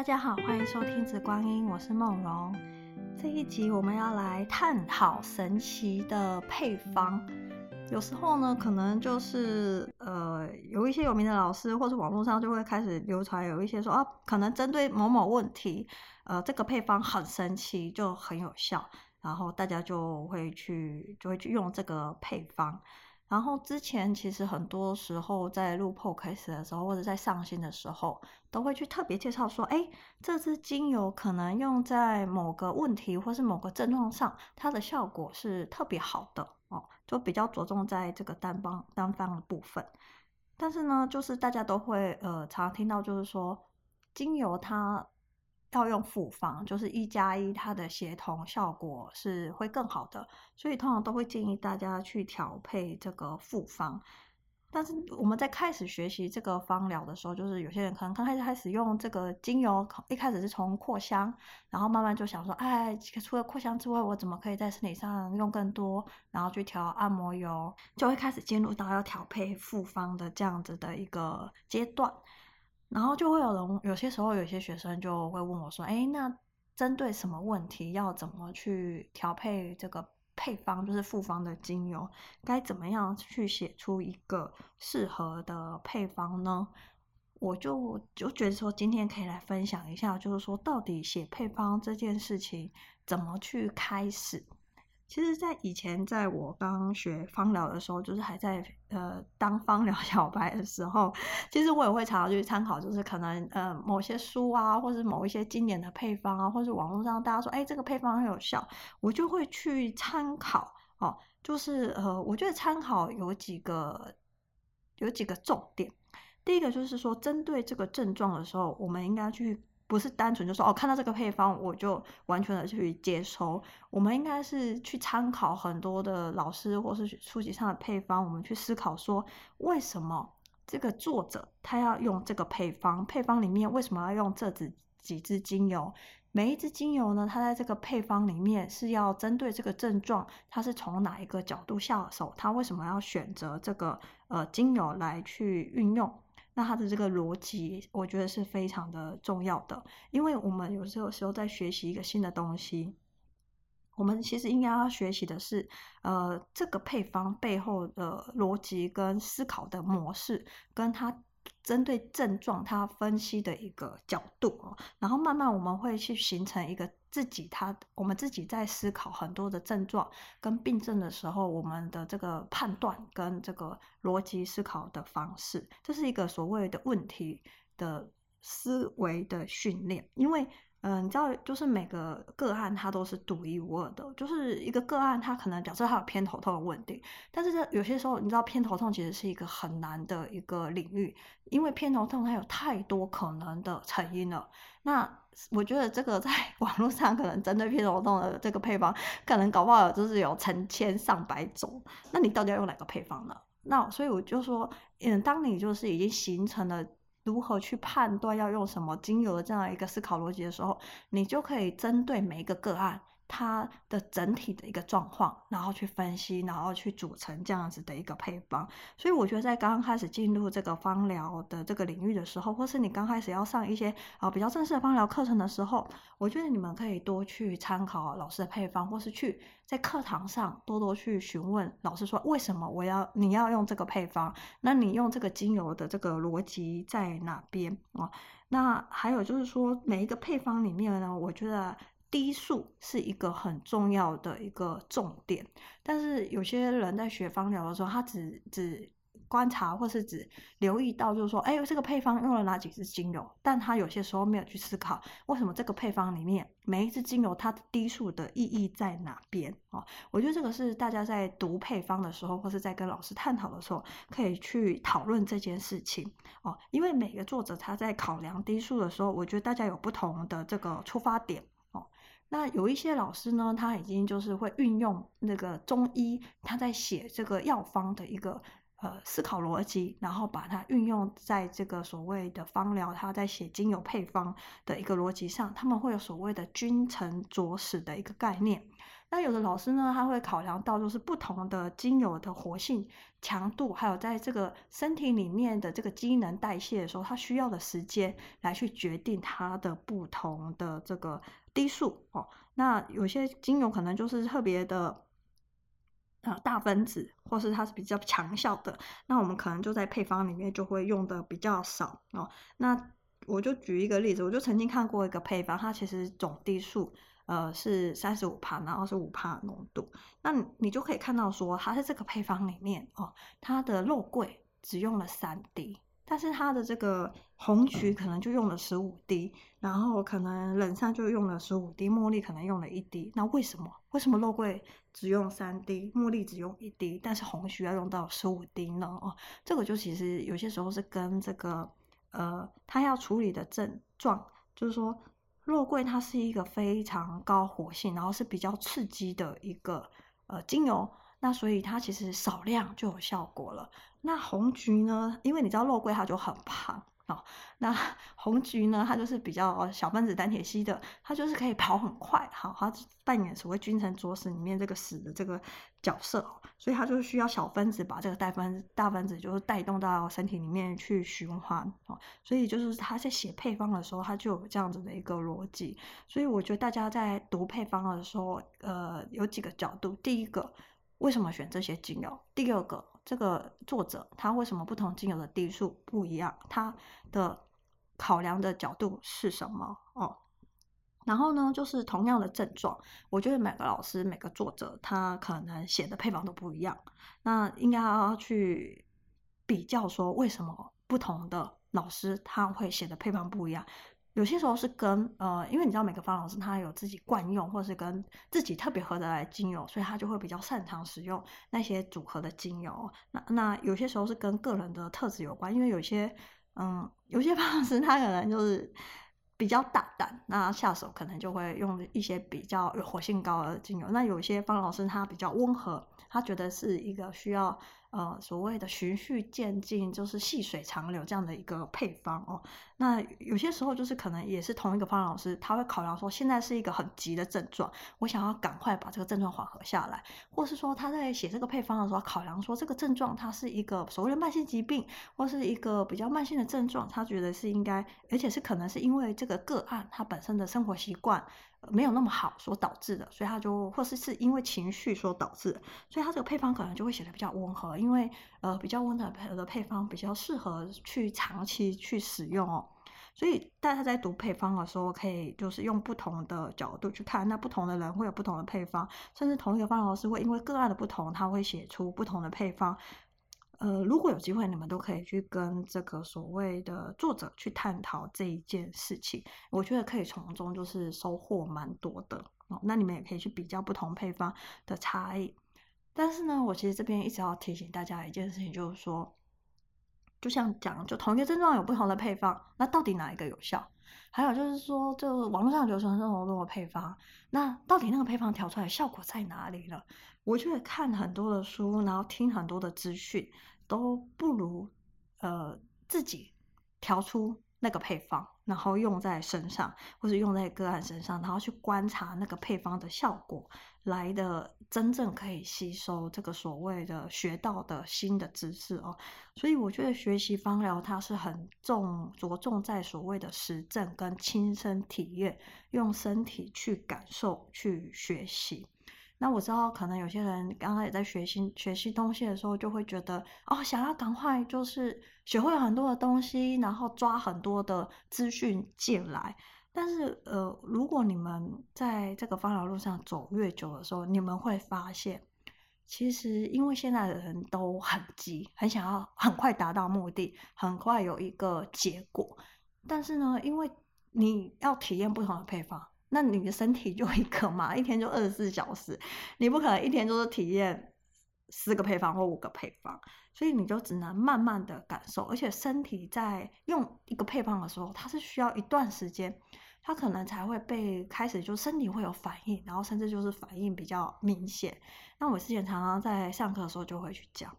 大家好，欢迎收听《紫光音》，我是梦蓉。这一集我们要来探讨神奇的配方。有时候呢，可能就是呃，有一些有名的老师或者网络上就会开始流传有一些说啊，可能针对某某问题，呃，这个配方很神奇，就很有效，然后大家就会去就会去用这个配方。然后之前其实很多时候在录 podcast 的时候，或者在上新的时候，都会去特别介绍说，哎，这支精油可能用在某个问题或是某个症状上，它的效果是特别好的哦，就比较着重在这个单方单方的部分。但是呢，就是大家都会呃常常听到，就是说精油它。要用复方，就是一加一，它的协同效果是会更好的，所以通常都会建议大家去调配这个复方。但是我们在开始学习这个芳疗的时候，就是有些人可能刚开始开始用这个精油，一开始是从扩香，然后慢慢就想说，哎，除了扩香之外，我怎么可以在身体上用更多？然后去调按摩油，就会开始进入到要调配复方的这样子的一个阶段。然后就会有人，有些时候有些学生就会问我说：“哎，那针对什么问题要怎么去调配这个配方，就是复方的精油，该怎么样去写出一个适合的配方呢？”我就就觉得说，今天可以来分享一下，就是说到底写配方这件事情怎么去开始。其实，在以前，在我刚学芳疗的时候，就是还在呃当芳疗 小白的时候，其实我也会常常去参考，就是可能呃某些书啊，或者某一些经典的配方啊，或者网络上大家说，哎，这个配方很有效，我就会去参考哦。就是呃，我觉得参考有几个有几个重点。第一个就是说，针对这个症状的时候，我们应该去。不是单纯就说哦，看到这个配方我就完全的去接收。我们应该是去参考很多的老师或是书籍上的配方，我们去思考说，为什么这个作者他要用这个配方？配方里面为什么要用这几几支精油？每一支精油呢，它在这个配方里面是要针对这个症状，它是从哪一个角度下手？它为什么要选择这个呃精油来去运用？那它的这个逻辑，我觉得是非常的重要的，因为我们有时候时候在学习一个新的东西，我们其实应该要学习的是，呃，这个配方背后的逻辑跟思考的模式，跟它。针对症状，他分析的一个角度，然后慢慢我们会去形成一个自己，他我们自己在思考很多的症状跟病症的时候，我们的这个判断跟这个逻辑思考的方式，这是一个所谓的问题的思维的训练，因为。嗯、你知道，就是每个个案它都是独一无二的，就是一个个案，它可能假设它有偏头痛的问题，但是这有些时候，你知道偏头痛其实是一个很难的一个领域，因为偏头痛它有太多可能的成因了。那我觉得这个在 网络上可能针对偏头痛的这个配方，可能搞不好就是有成千上百种，那你到底要用哪个配方呢？那所以我就说，嗯，当你就是已经形成了。如何去判断要用什么精油的这样一个思考逻辑的时候，你就可以针对每一个个案，它的整体的一个状况，然后去分析，然后去组成这样子的一个配方。所以我觉得在刚刚开始进入这个芳疗的这个领域的时候，或是你刚开始要上一些啊比较正式的芳疗课程的时候，我觉得你们可以多去参考老师的配方，或是去在课堂上多多去询问老师说，为什么我要你要用这个配方？那你用这个精油的这个逻辑在哪边啊？那还有就是说每一个配方里面呢，我觉得。低数是一个很重要的一个重点，但是有些人在学芳疗的时候，他只只观察或是只留意到，就是说，哎，这个配方用了哪几支精油，但他有些时候没有去思考，为什么这个配方里面每一支精油它的低数的意义在哪边？哦，我觉得这个是大家在读配方的时候，或是在跟老师探讨的时候，可以去讨论这件事情。哦，因为每个作者他在考量低数的时候，我觉得大家有不同的这个出发点。那有一些老师呢，他已经就是会运用那个中医，他在写这个药方的一个呃思考逻辑，然后把它运用在这个所谓的方疗，他在写精油配方的一个逻辑上，他们会有所谓的君臣佐使的一个概念。那有的老师呢，他会考量到就是不同的精油的活性强度，还有在这个身体里面的这个机能代谢的时候，它需要的时间来去决定它的不同的这个滴数哦。那有些精油可能就是特别的。啊，大分子，或是它是比较强效的，那我们可能就在配方里面就会用的比较少哦。那我就举一个例子，我就曾经看过一个配方，它其实总滴数呃是三十五帕，然后是五帕浓度，那你就可以看到说，它在这个配方里面哦，它的肉桂只用了三滴。但是它的这个红曲可能就用了十五滴，然后可能冷杉就用了十五滴，茉莉可能用了一滴。那为什么？为什么肉桂只用三滴，茉莉只用一滴，但是红橘要用到十五滴呢？哦，这个就其实有些时候是跟这个呃，它要处理的症状，就是说肉桂它是一个非常高活性，然后是比较刺激的一个呃精油。那所以它其实少量就有效果了。那红橘呢？因为你知道肉桂它就很胖哦。那 红橘呢，它就是比较小分子单铁烯的，它就是可以跑很快，好，它扮演所谓君臣佐使里面这个使的这个角色，所以它就需要小分子把这个大分大分子就是带动到身体里面去循环哦。所以就是他在写配方的时候，他就有这样子的一个逻辑。所以我觉得大家在读配方的时候，呃，有几个角度，第一个。为什么选这些精油？第二个，这个作者他为什么不同精油的滴数不一样？他的考量的角度是什么？哦，然后呢，就是同样的症状，我觉得每个老师、每个作者他可能写的配方都不一样，那应该要去比较说，为什么不同的老师他会写的配方不一样？有些时候是跟呃，因为你知道每个方老师他有自己惯用，或是跟自己特别合得来精油，所以他就会比较擅长使用那些组合的精油。那那有些时候是跟个人的特质有关，因为有些嗯，有些方老师他可能就是比较大胆，那下手可能就会用一些比较活性高的精油。那有些方老师他比较温和，他觉得是一个需要。呃，所谓的循序渐进，就是细水长流这样的一个配方哦。那有些时候就是可能也是同一个方老师，他会考量说，现在是一个很急的症状，我想要赶快把这个症状缓和下来，或是说他在写这个配方的时候，考量说这个症状它是一个所谓的慢性疾病，或是一个比较慢性的症状，他觉得是应该，而且是可能是因为这个个案他本身的生活习惯。没有那么好所导致的，所以他就或是是因为情绪所导致，所以他这个配方可能就会写的比较温和，因为呃比较温和的配方比较适合去长期去使用哦。所以大家在读配方的时候，可以就是用不同的角度去看，那不同的人会有不同的配方，甚至同一个方老师会因为个案的不同，他会写出不同的配方。呃，如果有机会，你们都可以去跟这个所谓的作者去探讨这一件事情，我觉得可以从中就是收获蛮多的哦。那你们也可以去比较不同配方的差异。但是呢，我其实这边一直要提醒大家一件事情，就是说，就像讲，就同一个症状有不同的配方，那到底哪一个有效？还有就是说，就网络上流传这么多的配方，那到底那个配方调出来效果在哪里了？我觉得看很多的书，然后听很多的资讯。都不如，呃，自己调出那个配方，然后用在身上，或者用在个案身上，然后去观察那个配方的效果，来的真正可以吸收这个所谓的学到的新的知识哦。所以我觉得学习芳疗它是很重着重在所谓的实证跟亲身体验，用身体去感受去学习。那我知道，可能有些人刚刚也在学习学习东西的时候，就会觉得哦，想要赶快就是学会很多的东西，然后抓很多的资讯进来。但是，呃，如果你们在这个芳疗路上走越久的时候，你们会发现，其实因为现在的人都很急，很想要很快达到目的，很快有一个结果。但是呢，因为你要体验不同的配方。那你的身体就一个嘛，一天就二十四小时，你不可能一天都是体验四个配方或五个配方，所以你就只能慢慢的感受。而且身体在用一个配方的时候，它是需要一段时间，它可能才会被开始就身体会有反应，然后甚至就是反应比较明显。那我之前常常在上课的时候就会去讲，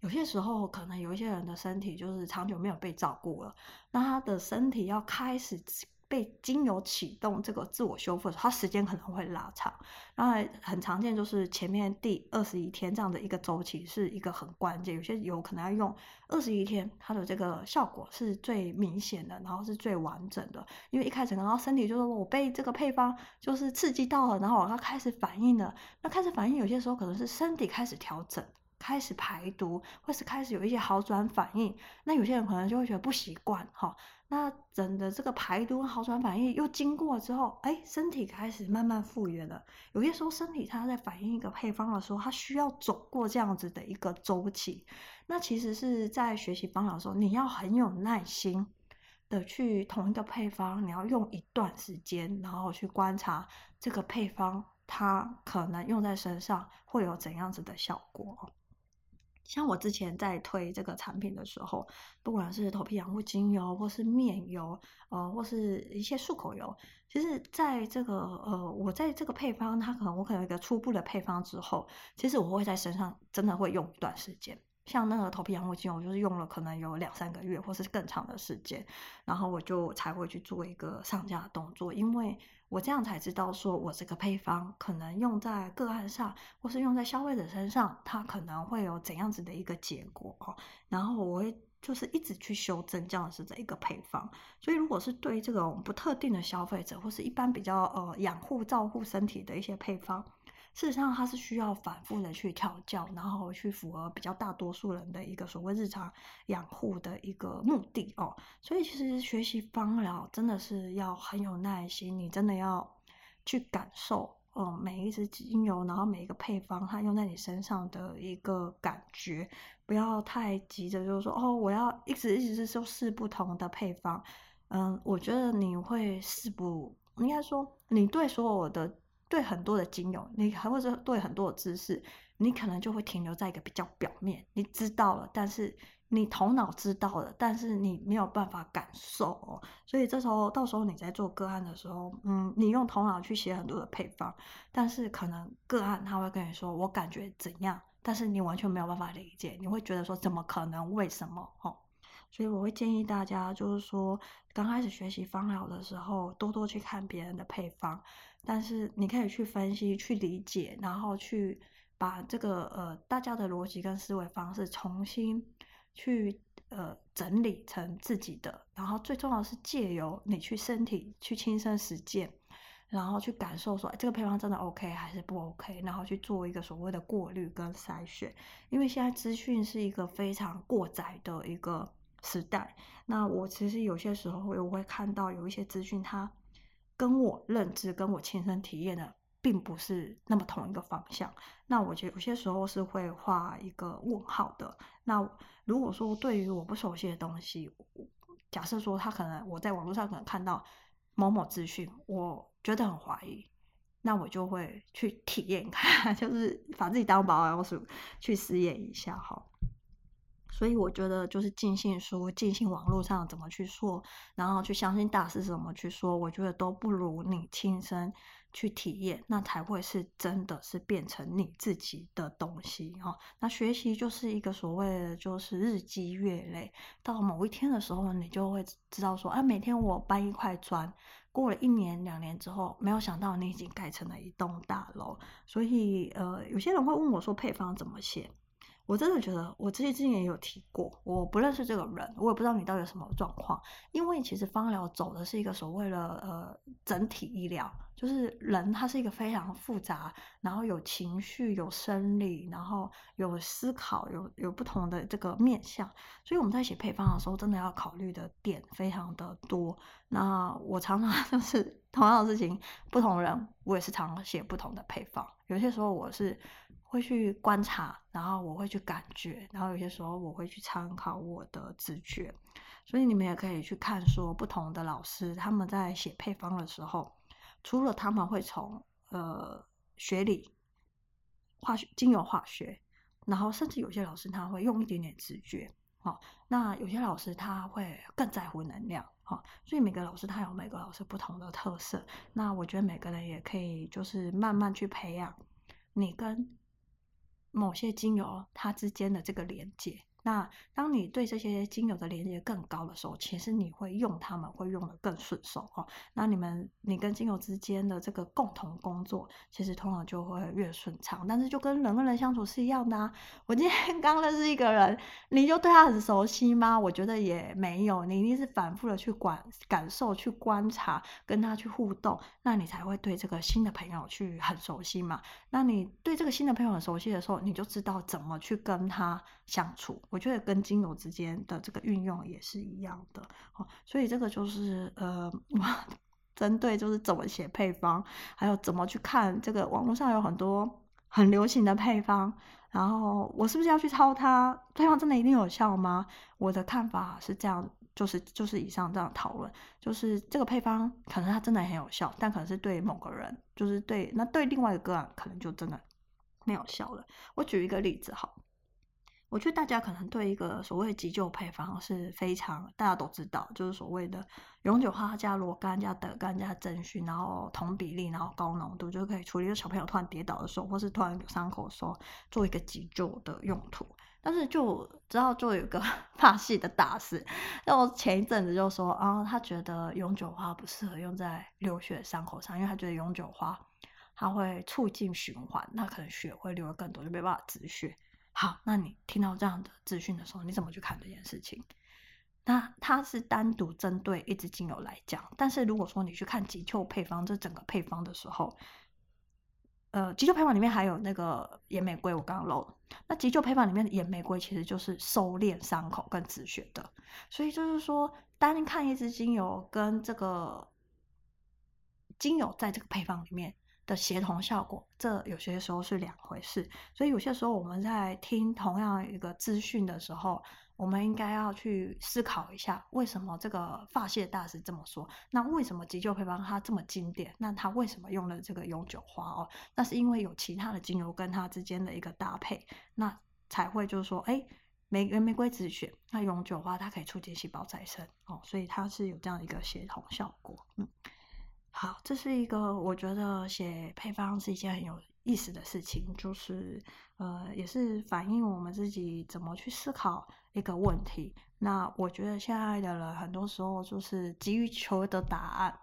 有些时候可能有一些人的身体就是长久没有被照顾了，那他的身体要开始。被精油启动这个自我修复，它时间可能会拉长。然后很常见就是前面第二十一天这样的一个周期是一个很关键，有些油可能要用二十一天，它的这个效果是最明显的，然后是最完整的。因为一开始然后身体就是我被这个配方就是刺激到了，然后我要开始反应了。那开始反应有些时候可能是身体开始调整。开始排毒，或是开始有一些好转反应，那有些人可能就会觉得不习惯哈。那整的这个排毒好转反应又经过之后，哎，身体开始慢慢复原了。有些时候身体它在反应一个配方的时候，它需要走过这样子的一个周期。那其实是在学习方疗的时候，你要很有耐心的去同一个配方，你要用一段时间，然后去观察这个配方它可能用在身上会有怎样子的效果。像我之前在推这个产品的时候，不管是头皮养护精油，或是面油，呃，或是一些漱口油，其实在这个呃，我在这个配方，它可能我可能有一个初步的配方之后，其实我会在身上真的会用一段时间。像那个头皮养护精油，我就是用了可能有两三个月，或是更长的时间，然后我就才会去做一个上架的动作，因为。我这样才知道，说我这个配方可能用在个案上，或是用在消费者身上，它可能会有怎样子的一个结果哦。然后我会就是一直去修正这样子的一个配方。所以如果是对这种不特定的消费者，或是一般比较呃养护照护身体的一些配方。事实上，它是需要反复的去调教，然后去符合比较大多数人的一个所谓日常养护的一个目的哦。所以，其实学习芳疗真的是要很有耐心，你真的要去感受，嗯，每一支精油，然后每一个配方，它用在你身上的一个感觉，不要太急着就是说，哦，我要一直一直是试不同的配方。嗯，我觉得你会试不，应该说你对所有的。对很多的精油，你还或者对很多的知识，你可能就会停留在一个比较表面，你知道了，但是你头脑知道了，但是你没有办法感受哦。所以这时候，到时候你在做个案的时候，嗯，你用头脑去写很多的配方，但是可能个案他会跟你说我感觉怎样，但是你完全没有办法理解，你会觉得说怎么可能？为什么？哦，所以我会建议大家，就是说刚开始学习芳疗的时候，多多去看别人的配方。但是你可以去分析、去理解，然后去把这个呃大家的逻辑跟思维方式重新去呃整理成自己的，然后最重要是借由你去身体去亲身实践，然后去感受说，哎，这个配方真的 OK 还是不 OK，然后去做一个所谓的过滤跟筛选，因为现在资讯是一个非常过载的一个时代，那我其实有些时候我会看到有一些资讯它。跟我认知、跟我亲身体验的，并不是那么同一个方向。那我觉得有些时候是会画一个问号的。那如果说对于我不熟悉的东西，假设说他可能我在网络上可能看到某某资讯，我觉得很怀疑，那我就会去体验看，就是把自己当保养鼠去实验一下哈。所以我觉得就是尽信书，尽信网络上怎么去说，然后去相信大师怎么去说，我觉得都不如你亲身去体验，那才会是真的是变成你自己的东西哈。那学习就是一个所谓的就是日积月累，到某一天的时候，你就会知道说，啊，每天我搬一块砖，过了一年两年之后，没有想到你已经盖成了一栋大楼。所以呃，有些人会问我说，配方怎么写？我真的觉得，我之前之前也有提过，我不认识这个人，我也不知道你到底什么状况。因为其实芳疗走的是一个所谓的呃整体医疗，就是人他是一个非常复杂，然后有情绪、有生理，然后有思考、有有不同的这个面向，所以我们在写配方的时候，真的要考虑的点非常的多。那我常常 就是同样的事情，不同人我也是常常写不同的配方，有些时候我是。会去观察，然后我会去感觉，然后有些时候我会去参考我的直觉，所以你们也可以去看说不同的老师他们在写配方的时候，除了他们会从呃学理、化学、精油化学，然后甚至有些老师他会用一点点直觉，好，那有些老师他会更在乎能量，好，所以每个老师他有每个老师不同的特色，那我觉得每个人也可以就是慢慢去培养你跟。某些精油它之间的这个连接，那当你对这些精油的连接更高的时候，其实你会用它们会用的更顺手哦。那你们你跟精油之间的这个共同工作，其实通常就会越顺畅。但是就跟人跟人相处是一样的啊。我今天 刚认识一个人，你就对他很熟悉吗？我觉得也没有，你一定是反复的去管感受、去观察、跟他去互动，那你才会对这个新的朋友去很熟悉嘛。那你对这个新的朋友很熟悉的时候，你就知道怎么去跟他相处。我觉得跟精油之间的这个运用也是一样的哦。所以这个就是呃，我针对就是怎么写配方，还有怎么去看这个网络上有很多很流行的配方，然后我是不是要去抄它？配方真的一定有效吗？我的看法是这样。就是就是以上这样讨论，就是这个配方可能它真的很有效，但可能是对某个人，就是对那对另外一个个案可能就真的没有效了。我举一个例子哈，我觉得大家可能对一个所谓急救配方是非常大家都知道，就是所谓的永久花加罗甘加德甘加真薰，然后同比例，然后高浓度，就可以处理小朋友突然跌倒的时候，或是突然有伤口的时候，做一个急救的用途。但是就知道就有个 法系的大师，那我前一阵子就说啊，他觉得永久花不适合用在流血伤口上，因为他觉得永久花它会促进循环，那可能血会流得更多，就没办法止血。好，那你听到这样的资讯的时候，你怎么去看这件事情？那它是单独针对一支精油来讲，但是如果说你去看急救配方这整个配方的时候，呃，急救配方里面还有那个野玫瑰，我刚刚漏。那急救配方里面的岩玫瑰其实就是收敛伤口跟止血的，所以就是说，单看一支精油跟这个精油在这个配方里面的协同效果，这有些时候是两回事。所以有些时候我们在听同样一个资讯的时候，我们应该要去思考一下，为什么这个发泄大师这么说？那为什么急救配方它这么经典？那他为什么用了这个永久花哦？那是因为有其他的精油跟它之间的一个搭配，那才会就是说，哎，玫玫瑰止血，那永久花它可以促进细胞再生哦，所以它是有这样一个协同效果。嗯，好，这是一个我觉得写配方是一件很有意思的事情，就是呃，也是反映我们自己怎么去思考。一个问题，那我觉得现在的人很多时候就是急于求得答案，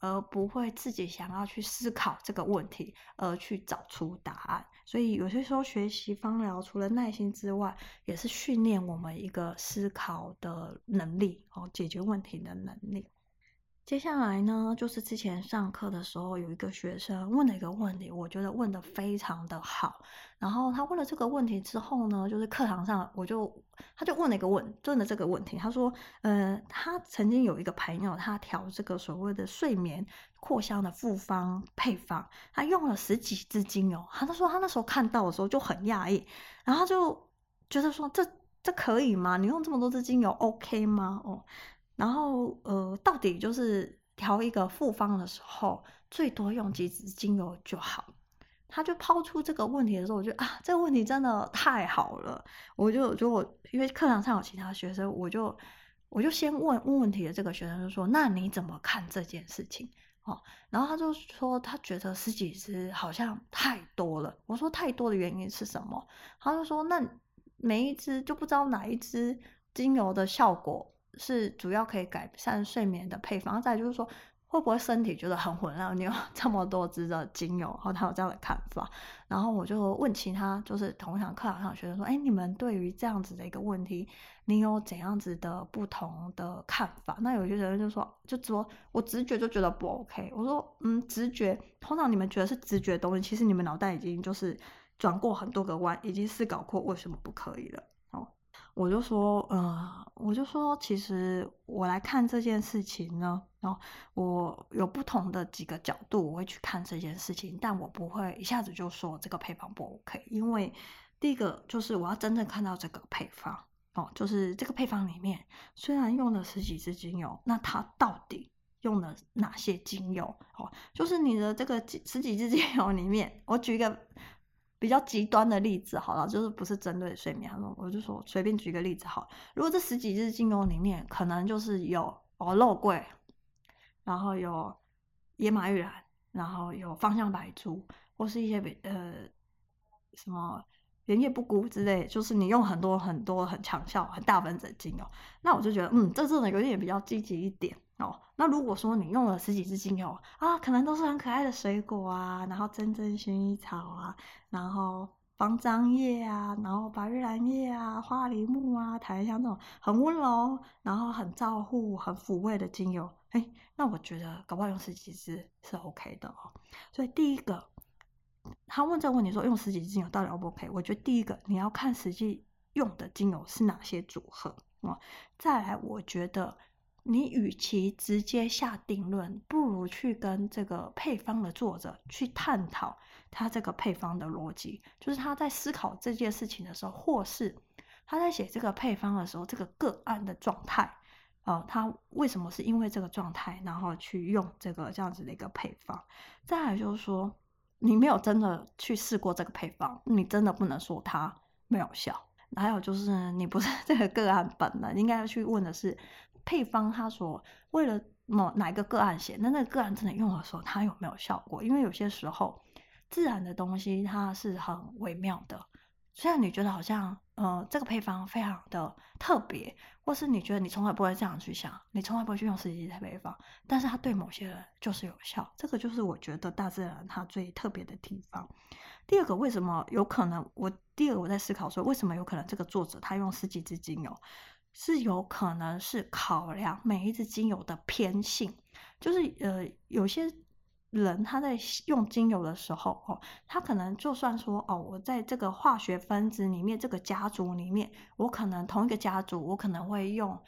而不会自己想要去思考这个问题，而去找出答案。所以有些时候学习芳疗，除了耐心之外，也是训练我们一个思考的能力哦，解决问题的能力。接下来呢，就是之前上课的时候，有一个学生问了一个问题，我觉得问的非常的好。然后他问了这个问题之后呢，就是课堂上我就他就问了一个问，问了这个问题，他说，呃，他曾经有一个朋友，他调这个所谓的睡眠扩香的复方配方，他用了十几支精油，他他说他那时候看到的时候就很讶异，然后他就觉得说，这这可以吗？你用这么多支精油，OK 吗？哦。然后，呃，到底就是调一个复方的时候，最多用几支精油就好。他就抛出这个问题的时候，我觉得啊，这个问题真的太好了。我就，就我因为课堂上有其他学生，我就我就先问问问题的这个学生就说：“那你怎么看这件事情？”哦，然后他就说他觉得十几支好像太多了。我说太多的原因是什么？他就说那每一支就不知道哪一支精油的效果。是主要可以改善睡眠的配方，再就是说会不会身体觉得很混乱？你有 这么多支的精油，然后他有这样的看法。然后我就问其他就是同一堂课堂上学生说：“哎，你们对于这样子的一个问题，你有怎样子的不同的看法？”那有些人就说：“就说我直觉就觉得不 OK。”我说：“嗯，直觉通常你们觉得是直觉的东西，其实你们脑袋已经就是转过很多个弯，已经思考过为什么不可以了。”哦我就说，呃，我就说，其实我来看这件事情呢，然后我有不同的几个角度，我会去看这件事情，但我不会一下子就说这个配方不 OK，因为第一个就是我要真正看到这个配方哦，就是这个配方里面虽然用了十几支精油，那它到底用了哪些精油？哦，就是你的这个几十几支精油里面，我举一个。比较极端的例子好了，就是不是针对睡眠，我就说随便举个例子好。如果这十几支精油里面，可能就是有哦肉桂，然后有野马玉兰，然后有芳香白珠，或是一些比呃什么莲叶不孤之类，就是你用很多很多很强效、很大分子的精油，那我就觉得，嗯，这真的有点比较积极一点哦。那如果说你用了十几支精油啊，可能都是很可爱的水果啊，然后真正薰衣草啊，然后芳樟叶啊，然后白玉兰叶啊，花梨木啊，檀香那种很温柔，然后很照护、很抚慰的精油，哎，那我觉得搞不好用十几支是 OK 的哦。所以第一个。他问这个问题说，用十几支精油到底 O 不 OK？我觉得第一个你要看实际用的精油是哪些组合啊。再来，我觉得你与其直接下定论，不如去跟这个配方的作者去探讨他这个配方的逻辑，就是他在思考这件事情的时候，或是他在写这个配方的时候，这个个案的状态啊，他为什么是因为这个状态，然后去用这个这样子的一个配方。再来就是说。你没有真的去试过这个配方，你真的不能说它没有效。还有就是，你不是 这个个案本人，应该要去问的是配方，他说为了某哪一个个案写，那那个个案真的用的时候，它有没有效果？因为有些时候自然的东西它是很微妙的。虽然你觉得好像，呃，这个配方非常的特别，或是你觉得你从来不会这样去想，你从来不会去用十几支配方，但是它对某些人就是有效。这个就是我觉得大自然它最特别的地方。第二个，为什么有可能？我第二个我在思考说，为什么有可能这个作者他用十几支精油，是有可能是考量每一支精油的偏性，就是呃有些。人他在用精油的时候，哦，他可能就算说，哦，我在这个化学分子里面，这个家族里面，我可能同一个家族，我可能会用，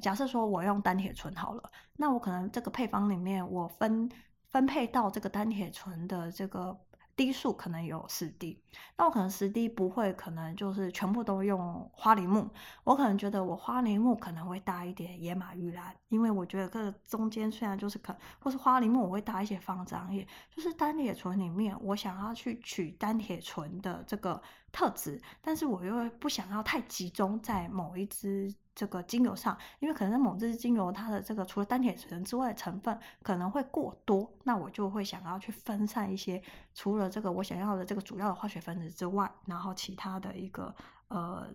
假设说我用单铁醇好了，那我可能这个配方里面，我分分配到这个单铁醇的这个。滴数可能有十滴，那我可能十滴不会，可能就是全部都用花梨木。我可能觉得我花梨木可能会搭一点野马玉兰，因为我觉得这个中间虽然就是可，或是花梨木我会搭一些方樟叶，就是单萜醇里面我想要去取单萜醇的这个特质，但是我又不想要太集中在某一支。这个精油上，因为可能某支精油它的这个除了单萜醇之外的成分可能会过多，那我就会想要去分散一些，除了这个我想要的这个主要的化学分子之外，然后其他的一个呃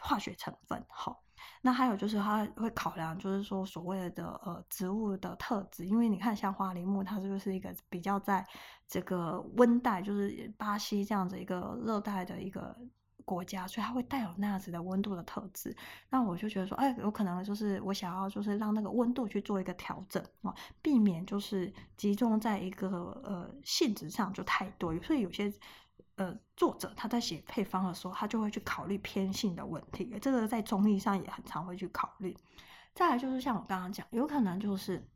化学成分。好，那还有就是它会考量，就是说所谓的呃植物的特质，因为你看像花梨木，它就是一个比较在这个温带，就是巴西这样子一个热带的一个。国家，所以它会带有那样子的温度的特质。那我就觉得说，哎，有可能就是我想要就是让那个温度去做一个调整啊，避免就是集中在一个呃性质上就太多。所以有些呃作者他在写配方的时候，他就会去考虑偏性的问题。这个在中医上也很常会去考虑。再来就是像我刚刚讲，有可能就是。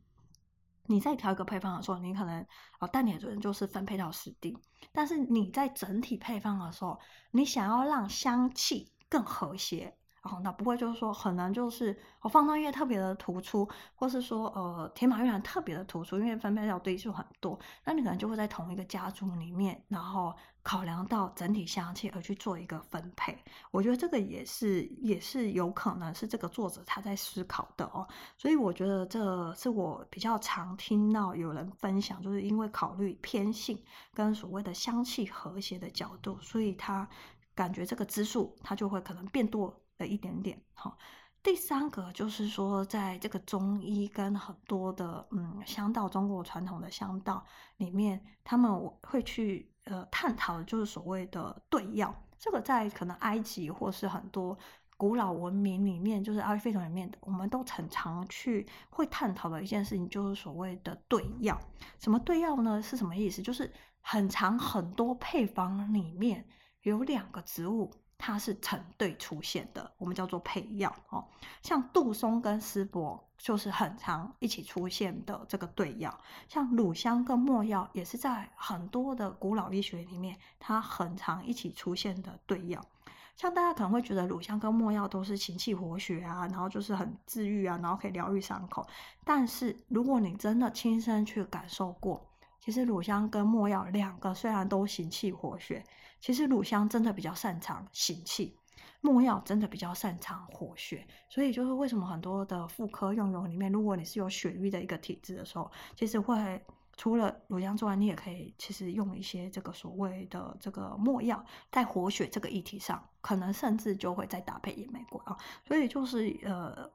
你在调一个配方的时候，你可能哦，单萜醇就是分配到十滴，但是你在整体配方的时候，你想要让香气更和谐。哦，那不会就是说，可能就是哦，芳樟叶特别的突出，或是说呃，甜马郁兰特别的突出，因为分配到堆数很多，那你可能就会在同一个家族里面，然后考量到整体香气而去做一个分配。我觉得这个也是也是有可能是这个作者他在思考的哦，所以我觉得这是我比较常听到有人分享，就是因为考虑偏性跟所谓的香气和谐的角度，所以他感觉这个支数他就会可能变多。的一点点好，第三个就是说，在这个中医跟很多的嗯香道，中国传统的香道里面，他们会去呃探讨的就是所谓的对药。这个在可能埃及或是很多古老文明里面，就是阿育吠陀里面，我们都很常去会探讨的一件事情，就是所谓的对药。什么对药呢？是什么意思？就是很长很多配方里面有两个植物。它是成对出现的，我们叫做配药哦。像杜松跟丝柏就是很常一起出现的这个对药，像乳香跟没药也是在很多的古老医学里面，它很常一起出现的对药。像大家可能会觉得乳香跟没药都是行气活血啊，然后就是很治愈啊，然后可以疗愈伤口。但是如果你真的亲身去感受过，其实乳香跟没药两个虽然都行气活血。其实乳香真的比较擅长行气，没药真的比较擅长活血，所以就是为什么很多的妇科用油里面，如果你是有血瘀的一个体质的时候，其实会除了乳香之外，你也可以其实用一些这个所谓的这个没药，在活血这个议题上，可能甚至就会再搭配野玫瑰啊。所以就是呃。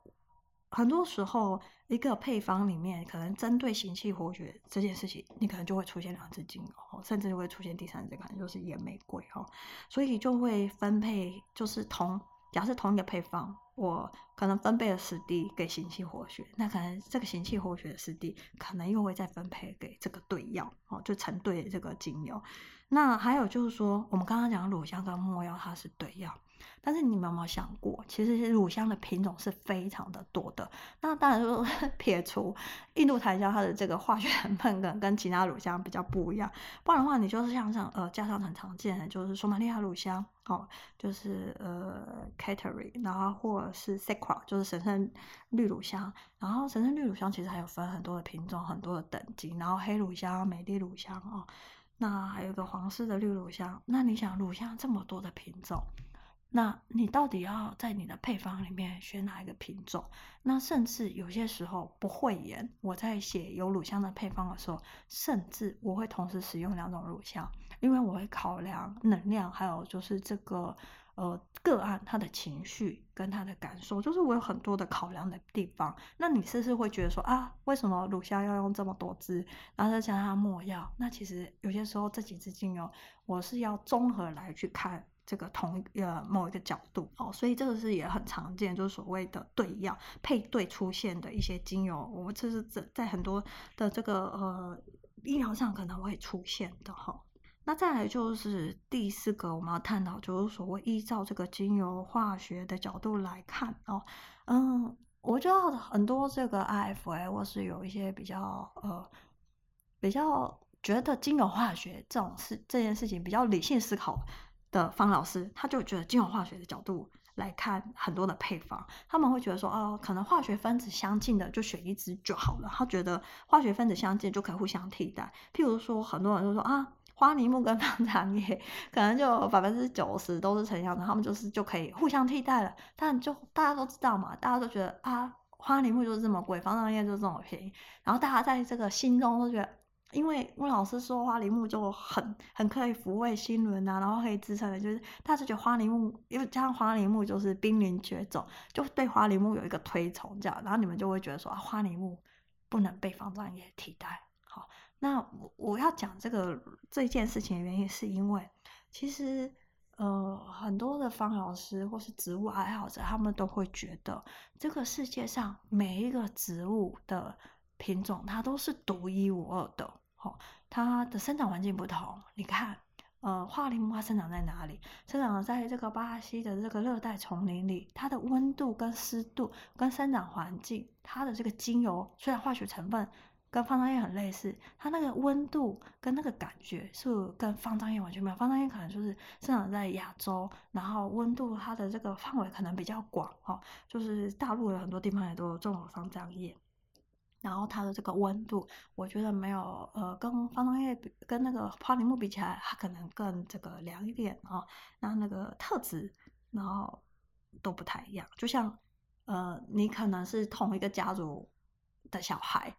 很多时候，一个配方里面可能针对行气活血这件事情，你可能就会出现两支精油，甚至就会出现第三支，可能就是野玫瑰哦。所以就会分配，就是同假设同一个配方，我可能分配了十滴给行气活血，那可能这个行气活血的十滴，可能又会再分配给这个对药哦，就成对的这个精油。那还有就是说，我们刚刚讲乳香跟没药，它是对药。但是你们有没有想过，其实乳香的品种是非常的多的。那当然就 撇除印度檀香它的这个化学成分跟跟其他乳香比较不一样，不然的话，你就是像像呃加上很常见的就是索马利亚乳香哦，就是呃 Kateri 然后或者是 Sacra 就是神圣绿乳香。然后神圣绿乳香其实还有分很多的品种，很多的等级。然后黑乳香、美丽乳香哦，那还有个皇室的绿乳香。那你想乳香这么多的品种？那你到底要在你的配方里面选哪一个品种？那甚至有些时候不会言，我在写有乳香的配方的时候，甚至我会同时使用两种乳香，因为我会考量能量，还有就是这个呃个案他的情绪跟他的感受，就是我有很多的考量的地方。那你是不是会觉得说啊，为什么乳香要用这么多支，然后再加上没药？那其实有些时候这几支精油，我是要综合来去看。这个同一个某一个角度哦，所以这个是也很常见，就是所谓的对药配对出现的一些精油，我们这是在在很多的这个呃医疗上可能会出现的哈。那再来就是第四个我们要探讨，就是所谓依照这个精油化学的角度来看哦，嗯，我觉得很多这个 IFA 或是有一些比较呃比较觉得精油化学这种事这件事情比较理性思考。的方老师，他就觉得精油化学的角度来看很多的配方，他们会觉得说，哦，可能化学分子相近的就选一支就好了。他觉得化学分子相近就可以互相替代。譬如说，很多人都说啊，花梨木跟芳樟叶可能就百分之九十都是成一样的，他们就是就可以互相替代了。但就大家都知道嘛，大家都觉得啊，花梨木就是这么贵，芳樟叶就是这么便宜，然后大家在这个心中都觉得。因为温老师说花梨木就很很可以抚慰心轮啊，然后可以支撑的，就是大家觉得花梨木，因为加上花梨木就是濒临绝种，就对花梨木有一个推崇，这样，然后你们就会觉得说啊，花梨木不能被芳樟叶替代。好，那我我要讲这个这件事情的原因，是因为其实呃很多的方老师或是植物爱好者，他们都会觉得这个世界上每一个植物的。品种它都是独一无二的，哦，它的生长环境不同。你看，呃，花梨木它生长在哪里？生长在这个巴西的这个热带丛林里，它的温度跟湿度跟生长环境，它的这个精油虽然化学成分跟方樟叶很类似，它那个温度跟那个感觉是跟方樟叶完全没有。方樟叶可能就是生长在亚洲，然后温度它的这个范围可能比较广，哦，就是大陆有很多地方也都种了芳樟叶。然后它的这个温度，我觉得没有呃，跟芳樟叶跟那个花梨木比起来，它可能更这个凉一点啊。那、那个特质，然后都不太一样。就像呃，你可能是同一个家族的小孩。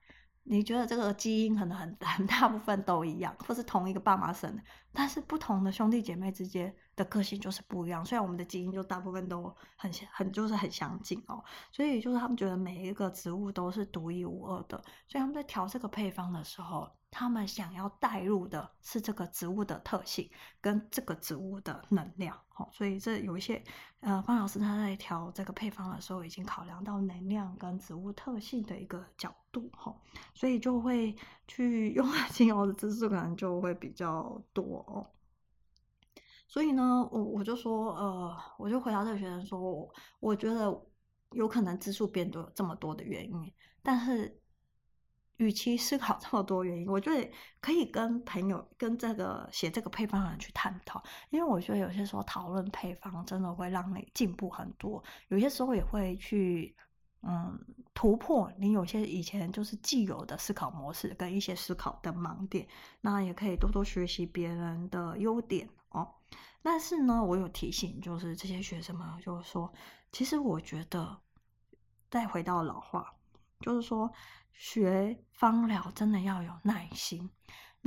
你觉得这个基因可能很 很大部分都一样，或是同一个爸妈生的，但是不同的兄弟姐妹之间的个性就是不一样。虽然我们的基因就大部分都很很就是很相近哦，所以就是他们觉得每一个植物都是独一无二的，所以他们在调这个配方的时候。他们想要带入的是这个植物的特性跟这个植物的能量，哦，所以这有一些呃，方老师他在调这个配方的时候，已经考量到能量跟植物特性的一个角度，哈，所以就会去用 精油的知识可能就会比较多哦。所以呢，我我就说，呃，我就回答这个学生说，我觉得有可能字数变多这么多的原因，但是。与其思考这么多原因，我觉得可以跟朋友、跟这个写这个配方的人去探讨，因为我觉得有些时候讨论配方真的会让你进步很多，有些时候也会去嗯突破你有些以前就是既有的思考模式跟一些思考的盲点，那也可以多多学习别人的优点哦。但是呢，我有提醒，就是这些学生们就是说，其实我觉得再回到老话。就是说学芳疗真的要有耐心。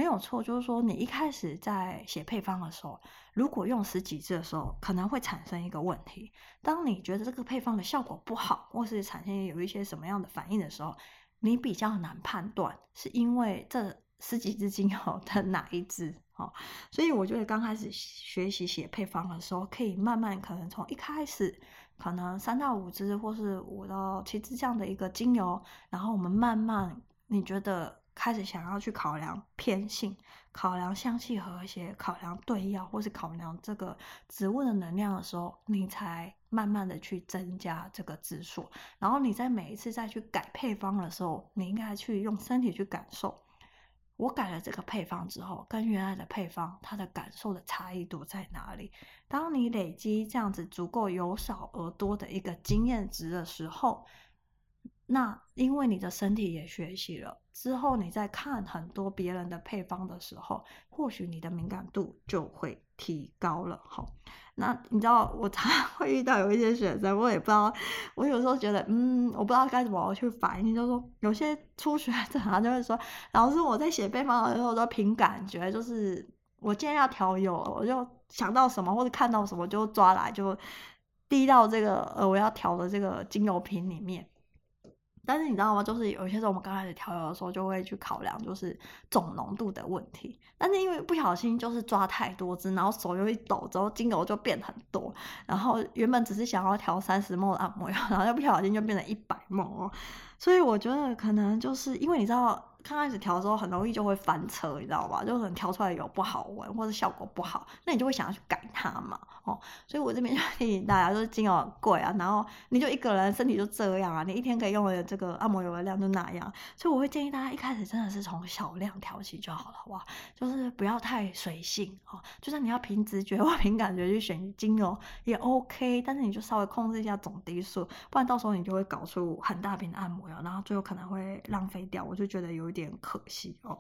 没有错，就是说你一开始在写配方的时候，如果用十几支的时候，可能会产生一个问题。当你觉得这个配方的效果不好，或是产生有一些什么样的反应的时候，你比较难判断是因为这十几支精油的哪一支。哦，所以我觉得刚开始学习写配方的时候，可以慢慢可能从一开始可能三到五支，或是五到七支这样的一个精油，然后我们慢慢你觉得。开始想要去考量偏性，考量香气和谐，考量对药，或是考量这个植物的能量的时候，你才慢慢的去增加这个指数。然后你在每一次再去改配方的时候，你应该去用身体去感受，我改了这个配方之后，跟原来的配方它的感受的差异度在哪里？当你累积这样子足够由少而多的一个经验值的时候。那因为你的身体也学习了之后，你在看很多别人的配方的时候，或许你的敏感度就会提高了。好，那你知道我常常 会遇到有一些学生，我也不知道，我有时候觉得，嗯，我不知道该怎么去反应，就说有些初学者他就会说，老师我在写配方的时候都凭感觉，就是我今天要调油，我就想到什么或者看到什么就抓来就滴到这个呃我要调的这个精油瓶里面。但是你知道吗？就是有些时候我们刚开始调油的时候，就会去考量就是总浓度的问题。但是因为不小心就是抓太多只，然后手又一抖，之后精油就变很多。然后原本只是想要调三十 ml 的按摩油，然后又不小心就变成一百 ml。所以我觉得可能就是因为你知道。刚开始调的时候很容易就会翻车，你知道吧？就可能调出来有不好闻，或者效果不好，那你就会想要去改它嘛，哦。所以我这边就提醒大家，就是精油贵啊，然后你就一个人身体就这样啊，你一天可以用的这个按摩油的量就那样，所以我会建议大家一开始真的是从小量调起就好了，好吧？就是不要太随性哦，就算你要凭直觉或凭感觉去选精油也 OK，但是你就稍微控制一下总滴数，不然到时候你就会搞出很大瓶的按摩油，然后最后可能会浪费掉。我就觉得有。有点可惜哦。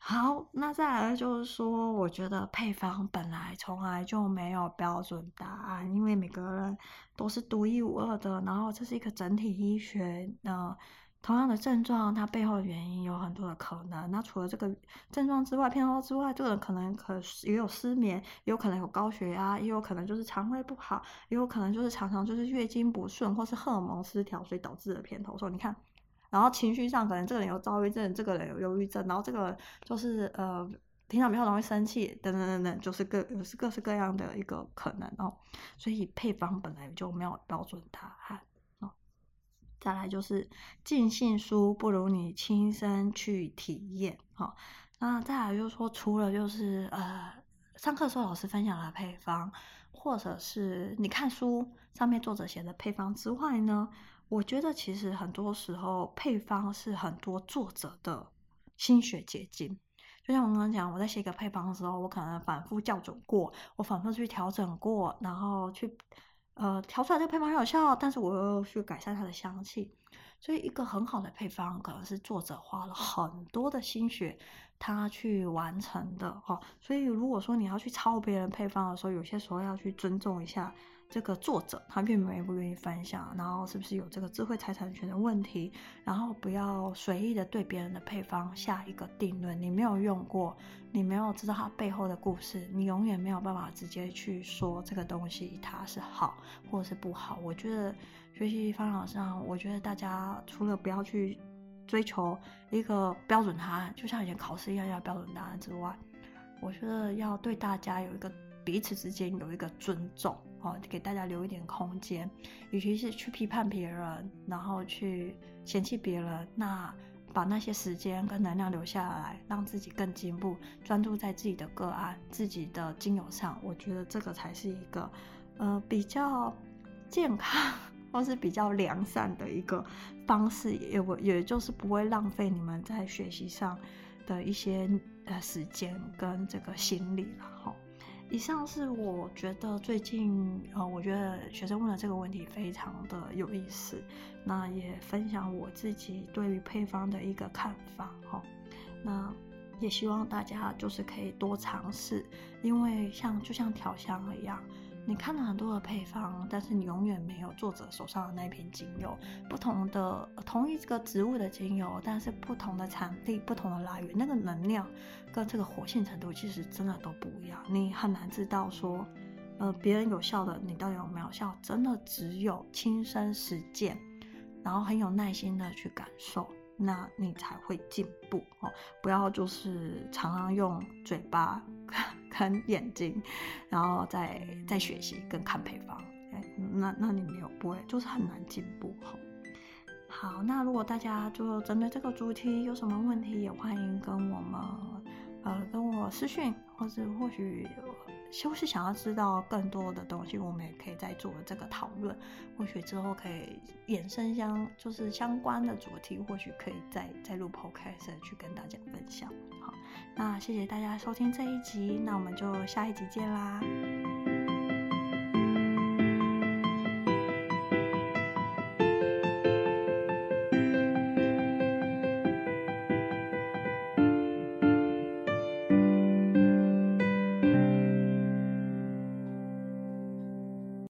好，那再来就是说，我觉得配方本来从来就没有标准答案，因为每个人都是独一无二的。然后这是一个整体医学，呃，同样的症状，它背后的原因有很多的可能。那除了这个症状之外，偏好之外，这个人可能可也有失眠，也有可能有高血压，也有可能就是肠胃不好，也有可能就是常常就是月经不顺，或是荷尔蒙失调，所以导致的偏头痛。你看。然后情绪上可能这个人有躁郁症，这个人有忧郁症，然后这个就是呃平常比较容易生气，等等等等，就是各是各式各样的一个可能哦。所以配方本来就没有标准答案哦。再来就是尽信书不如你亲身去体验、哦。那再来就是说，除了就是呃上课时候老师分享的配方，或者是你看书上面作者写的配方之外呢，我觉得其实很多时候配方是很多作者的心血结晶。就像我刚刚讲，我在写一个配方的时候，我可能反复校准过，我反复去调整过，然后去呃调出来这个配方很有效，但是我又去改善它的香气。所以一个很好的配方，可能是作者花了很多的心血，他去完成的哈。所以如果说你要去抄别人配方的时候，有些时候要去尊重一下。这个作者他愿不愿意分享，然后是不是有这个智慧财产权的问题，然后不要随意的对别人的配方下一个定论。你没有用过，你没有知道它背后的故事，你永远没有办法直接去说这个东西它是好或者是不好。我觉得学习方法上，我觉得大家除了不要去追求一个标准答案，就像以前考试一样要标准答案之外，我觉得要对大家有一个彼此之间有一个尊重。哦，给大家留一点空间，与其是去批判别人，然后去嫌弃别人，那把那些时间跟能量留下来，让自己更进步，专注在自己的个案、自己的精油上，我觉得这个才是一个呃比较健康或是比较良善的一个方式，也我也就是不会浪费你们在学习上的一些呃时间跟这个心力了哈。以上是我觉得最近，呃，我觉得学生问的这个问题非常的有意思，那也分享我自己对于配方的一个看法，哈，那也希望大家就是可以多尝试，因为像就像调香一样，你看了很多的配方，但是你永远没有作者手上的那瓶精油。不同的同一个植物的精油，但是不同的产地、不同的来源，那个能量跟这个活性程度其实真的都不一样。你很难知道说，呃，别人有效的，你到底有没有效？真的只有亲身实践，然后很有耐心的去感受。那你才会进步哦，不要就是常常用嘴巴跟眼睛，然后再再学习跟看配方，哎，那那你没有不会，就是很难进步哈。好，那如果大家就针对这个主题有什么问题，也欢迎跟我们呃跟我私讯，或者或许。就是想要知道更多的东西，我们也可以再做这个讨论。或许之后可以衍生相就是相关的主题，或许可以再再录 podcast 去跟大家分享。好，那谢谢大家收听这一集，那我们就下一集见啦。